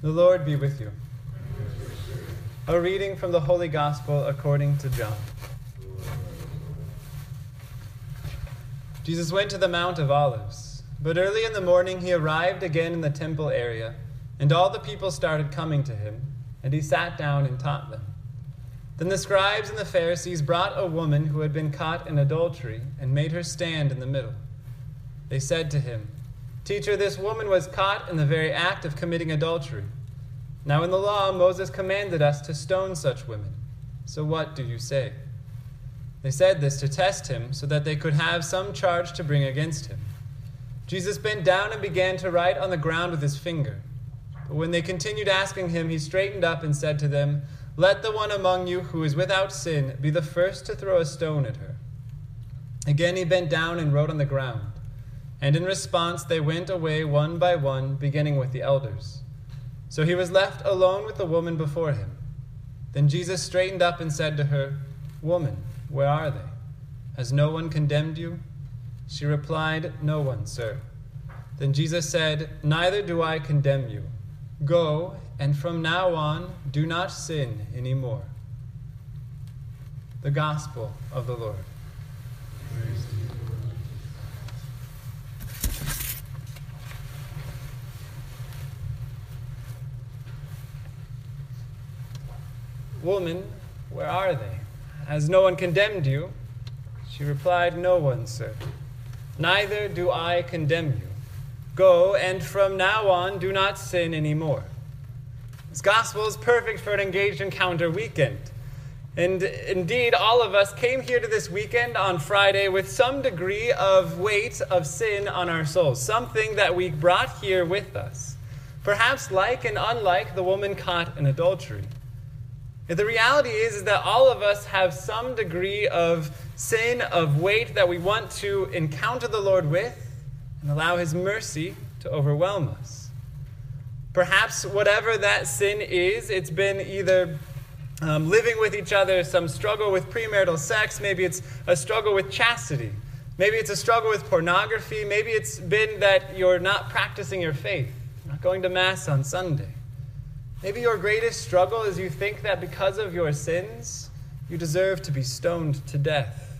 The Lord be with you. A reading from the Holy Gospel according to John. Jesus went to the Mount of Olives, but early in the morning he arrived again in the temple area, and all the people started coming to him, and he sat down and taught them. Then the scribes and the Pharisees brought a woman who had been caught in adultery and made her stand in the middle. They said to him, Teacher, this woman was caught in the very act of committing adultery. Now, in the law, Moses commanded us to stone such women. So what do you say? They said this to test him, so that they could have some charge to bring against him. Jesus bent down and began to write on the ground with his finger. But when they continued asking him, he straightened up and said to them, Let the one among you who is without sin be the first to throw a stone at her. Again he bent down and wrote on the ground. And in response, they went away one by one, beginning with the elders. So he was left alone with the woman before him. Then Jesus straightened up and said to her, Woman, where are they? Has no one condemned you? She replied, No one, sir. Then Jesus said, Neither do I condemn you. Go, and from now on, do not sin any more. The Gospel of the Lord. Woman, where are they? Has no one condemned you? She replied, No one, sir. Neither do I condemn you. Go, and from now on, do not sin any more. This gospel is perfect for an engaged encounter weekend. And indeed, all of us came here to this weekend on Friday with some degree of weight of sin on our souls, something that we brought here with us. Perhaps like and unlike the woman caught in adultery. The reality is, is that all of us have some degree of sin, of weight that we want to encounter the Lord with and allow His mercy to overwhelm us. Perhaps whatever that sin is, it's been either um, living with each other, some struggle with premarital sex, maybe it's a struggle with chastity, maybe it's a struggle with pornography, maybe it's been that you're not practicing your faith, not going to Mass on Sunday. Maybe your greatest struggle is you think that because of your sins, you deserve to be stoned to death.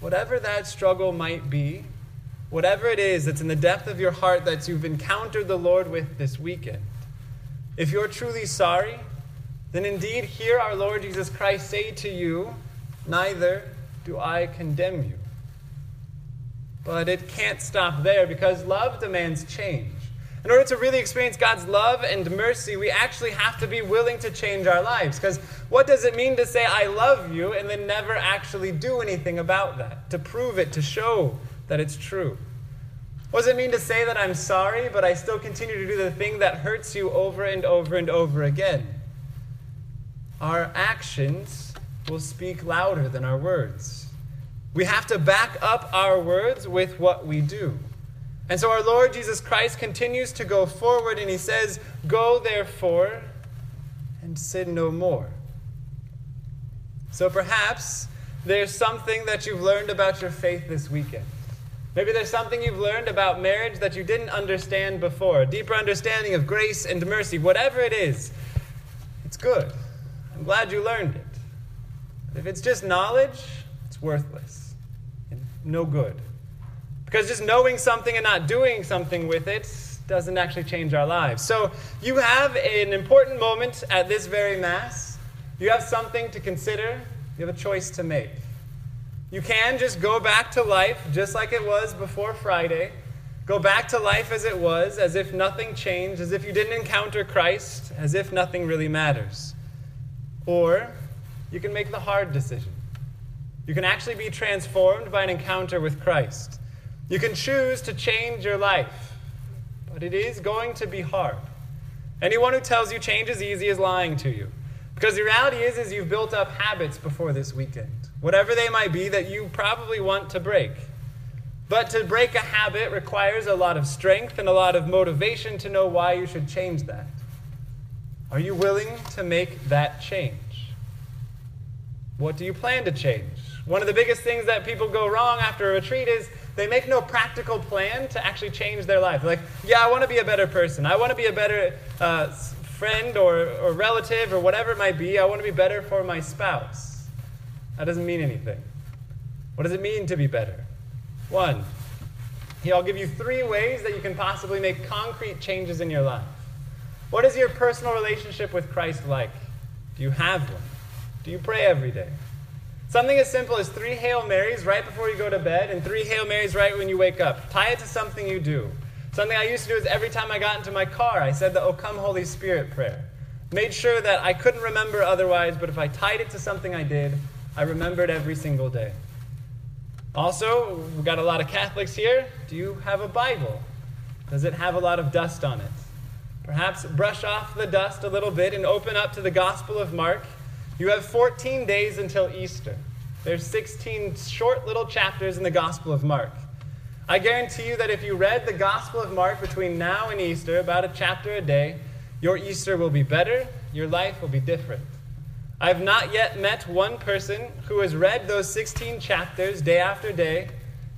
Whatever that struggle might be, whatever it is that's in the depth of your heart that you've encountered the Lord with this weekend, if you're truly sorry, then indeed hear our Lord Jesus Christ say to you, Neither do I condemn you. But it can't stop there because love demands change. In order to really experience God's love and mercy, we actually have to be willing to change our lives. Because what does it mean to say, I love you, and then never actually do anything about that? To prove it, to show that it's true. What does it mean to say that I'm sorry, but I still continue to do the thing that hurts you over and over and over again? Our actions will speak louder than our words. We have to back up our words with what we do. And so our Lord Jesus Christ continues to go forward and he says, Go therefore and sin no more. So perhaps there's something that you've learned about your faith this weekend. Maybe there's something you've learned about marriage that you didn't understand before, a deeper understanding of grace and mercy. Whatever it is, it's good. I'm glad you learned it. But if it's just knowledge, it's worthless and no good. Because just knowing something and not doing something with it doesn't actually change our lives. So you have an important moment at this very Mass. You have something to consider, you have a choice to make. You can just go back to life just like it was before Friday. Go back to life as it was, as if nothing changed, as if you didn't encounter Christ, as if nothing really matters. Or you can make the hard decision. You can actually be transformed by an encounter with Christ. You can choose to change your life, but it is going to be hard. Anyone who tells you change is easy is lying to you. Because the reality is, is you've built up habits before this weekend, whatever they might be that you probably want to break. But to break a habit requires a lot of strength and a lot of motivation to know why you should change that. Are you willing to make that change? What do you plan to change? One of the biggest things that people go wrong after a retreat is they make no practical plan to actually change their life. Like, yeah, I want to be a better person. I want to be a better uh, friend or, or relative or whatever it might be. I want to be better for my spouse. That doesn't mean anything. What does it mean to be better? One, here I'll give you three ways that you can possibly make concrete changes in your life. What is your personal relationship with Christ like? Do you have one? Do you pray every day? Something as simple as three Hail Marys right before you go to bed and three Hail Marys right when you wake up. Tie it to something you do. Something I used to do is every time I got into my car, I said the O Come Holy Spirit prayer. Made sure that I couldn't remember otherwise, but if I tied it to something I did, I remembered every single day. Also, we've got a lot of Catholics here. Do you have a Bible? Does it have a lot of dust on it? Perhaps brush off the dust a little bit and open up to the Gospel of Mark. You have 14 days until Easter. There's 16 short little chapters in the Gospel of Mark. I guarantee you that if you read the Gospel of Mark between now and Easter, about a chapter a day, your Easter will be better, your life will be different. I have not yet met one person who has read those 16 chapters day after day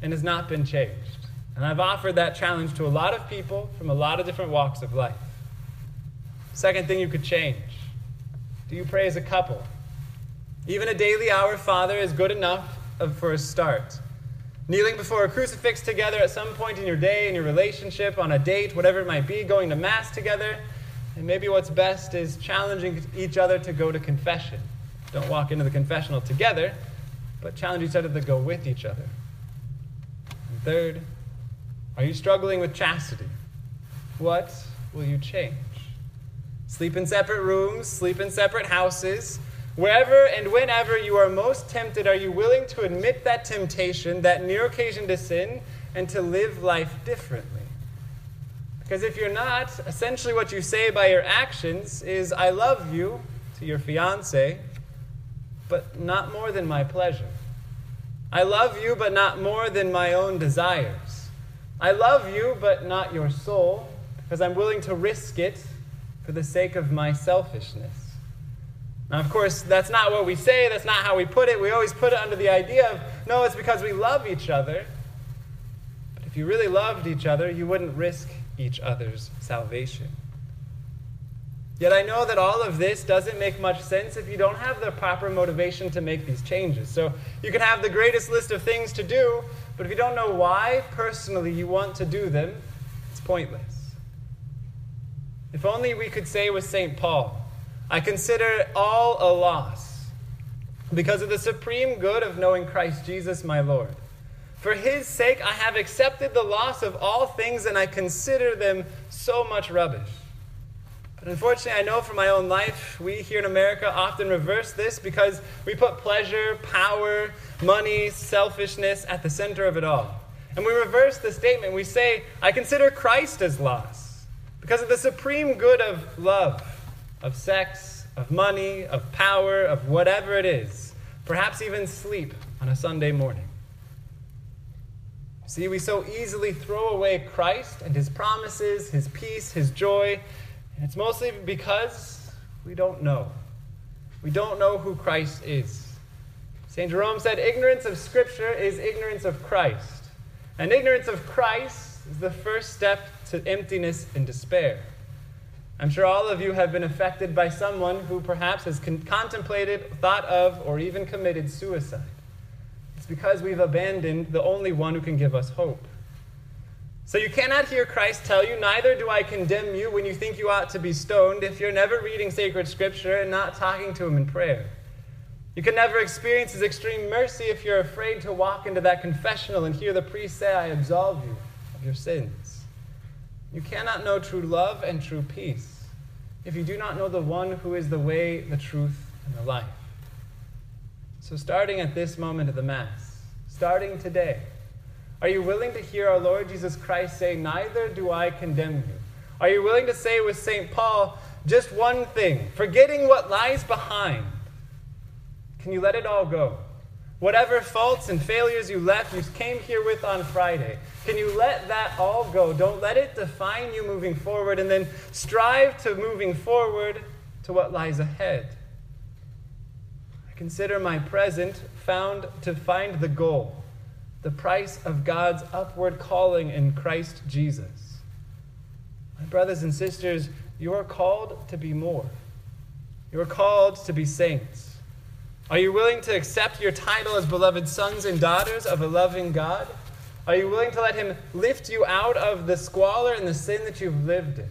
and has not been changed. And I've offered that challenge to a lot of people from a lot of different walks of life. Second thing you could change do you pray as a couple? Even a daily Our, Father is good enough uh, for a start. Kneeling before a crucifix together at some point in your day, in your relationship, on a date, whatever it might be, going to Mass together, and maybe what's best is challenging each other to go to confession. Don't walk into the confessional together, but challenge each other to go with each other. And third, are you struggling with chastity? What will you change? Sleep in separate rooms, sleep in separate houses. Wherever and whenever you are most tempted, are you willing to admit that temptation, that near occasion to sin, and to live life differently? Because if you're not, essentially what you say by your actions is, I love you to your fiance, but not more than my pleasure. I love you, but not more than my own desires. I love you, but not your soul, because I'm willing to risk it for the sake of my selfishness. Now, of course, that's not what we say, that's not how we put it. We always put it under the idea of, no, it's because we love each other. But if you really loved each other, you wouldn't risk each other's salvation. Yet I know that all of this doesn't make much sense if you don't have the proper motivation to make these changes. So you can have the greatest list of things to do, but if you don't know why personally you want to do them, it's pointless. If only we could say with St. Paul, I consider it all a loss because of the supreme good of knowing Christ Jesus my Lord. For his sake, I have accepted the loss of all things, and I consider them so much rubbish. But unfortunately, I know from my own life, we here in America often reverse this because we put pleasure, power, money, selfishness at the center of it all. And we reverse the statement. We say, I consider Christ as loss because of the supreme good of love, of sex, of money, of power, of whatever it is, perhaps even sleep on a Sunday morning. See, we so easily throw away Christ and his promises, his peace, his joy. And it's mostly because we don't know. We don't know who Christ is. St. Jerome said, Ignorance of Scripture is ignorance of Christ. And ignorance of Christ is the first step to emptiness and despair. I'm sure all of you have been affected by someone who perhaps has con- contemplated, thought of, or even committed suicide. It's because we've abandoned the only one who can give us hope. So you cannot hear Christ tell you, Neither do I condemn you when you think you ought to be stoned, if you're never reading sacred scripture and not talking to Him in prayer. You can never experience His extreme mercy if you're afraid to walk into that confessional and hear the priest say, I absolve you of your sins. You cannot know true love and true peace if you do not know the one who is the way, the truth, and the life. So, starting at this moment of the Mass, starting today, are you willing to hear our Lord Jesus Christ say, Neither do I condemn you? Are you willing to say with St. Paul, just one thing, forgetting what lies behind? Can you let it all go? Whatever faults and failures you left, you came here with on Friday. Can you let that all go? Don't let it define you moving forward, and then strive to moving forward to what lies ahead. I consider my present found to find the goal, the price of God's upward calling in Christ Jesus. My brothers and sisters, you are called to be more. You are called to be saints. Are you willing to accept your title as beloved sons and daughters of a loving God? Are you willing to let Him lift you out of the squalor and the sin that you've lived in?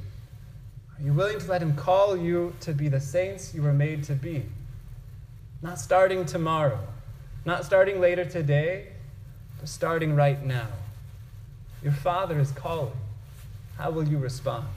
Are you willing to let Him call you to be the saints you were made to be? Not starting tomorrow, not starting later today, but starting right now. Your Father is calling. How will you respond?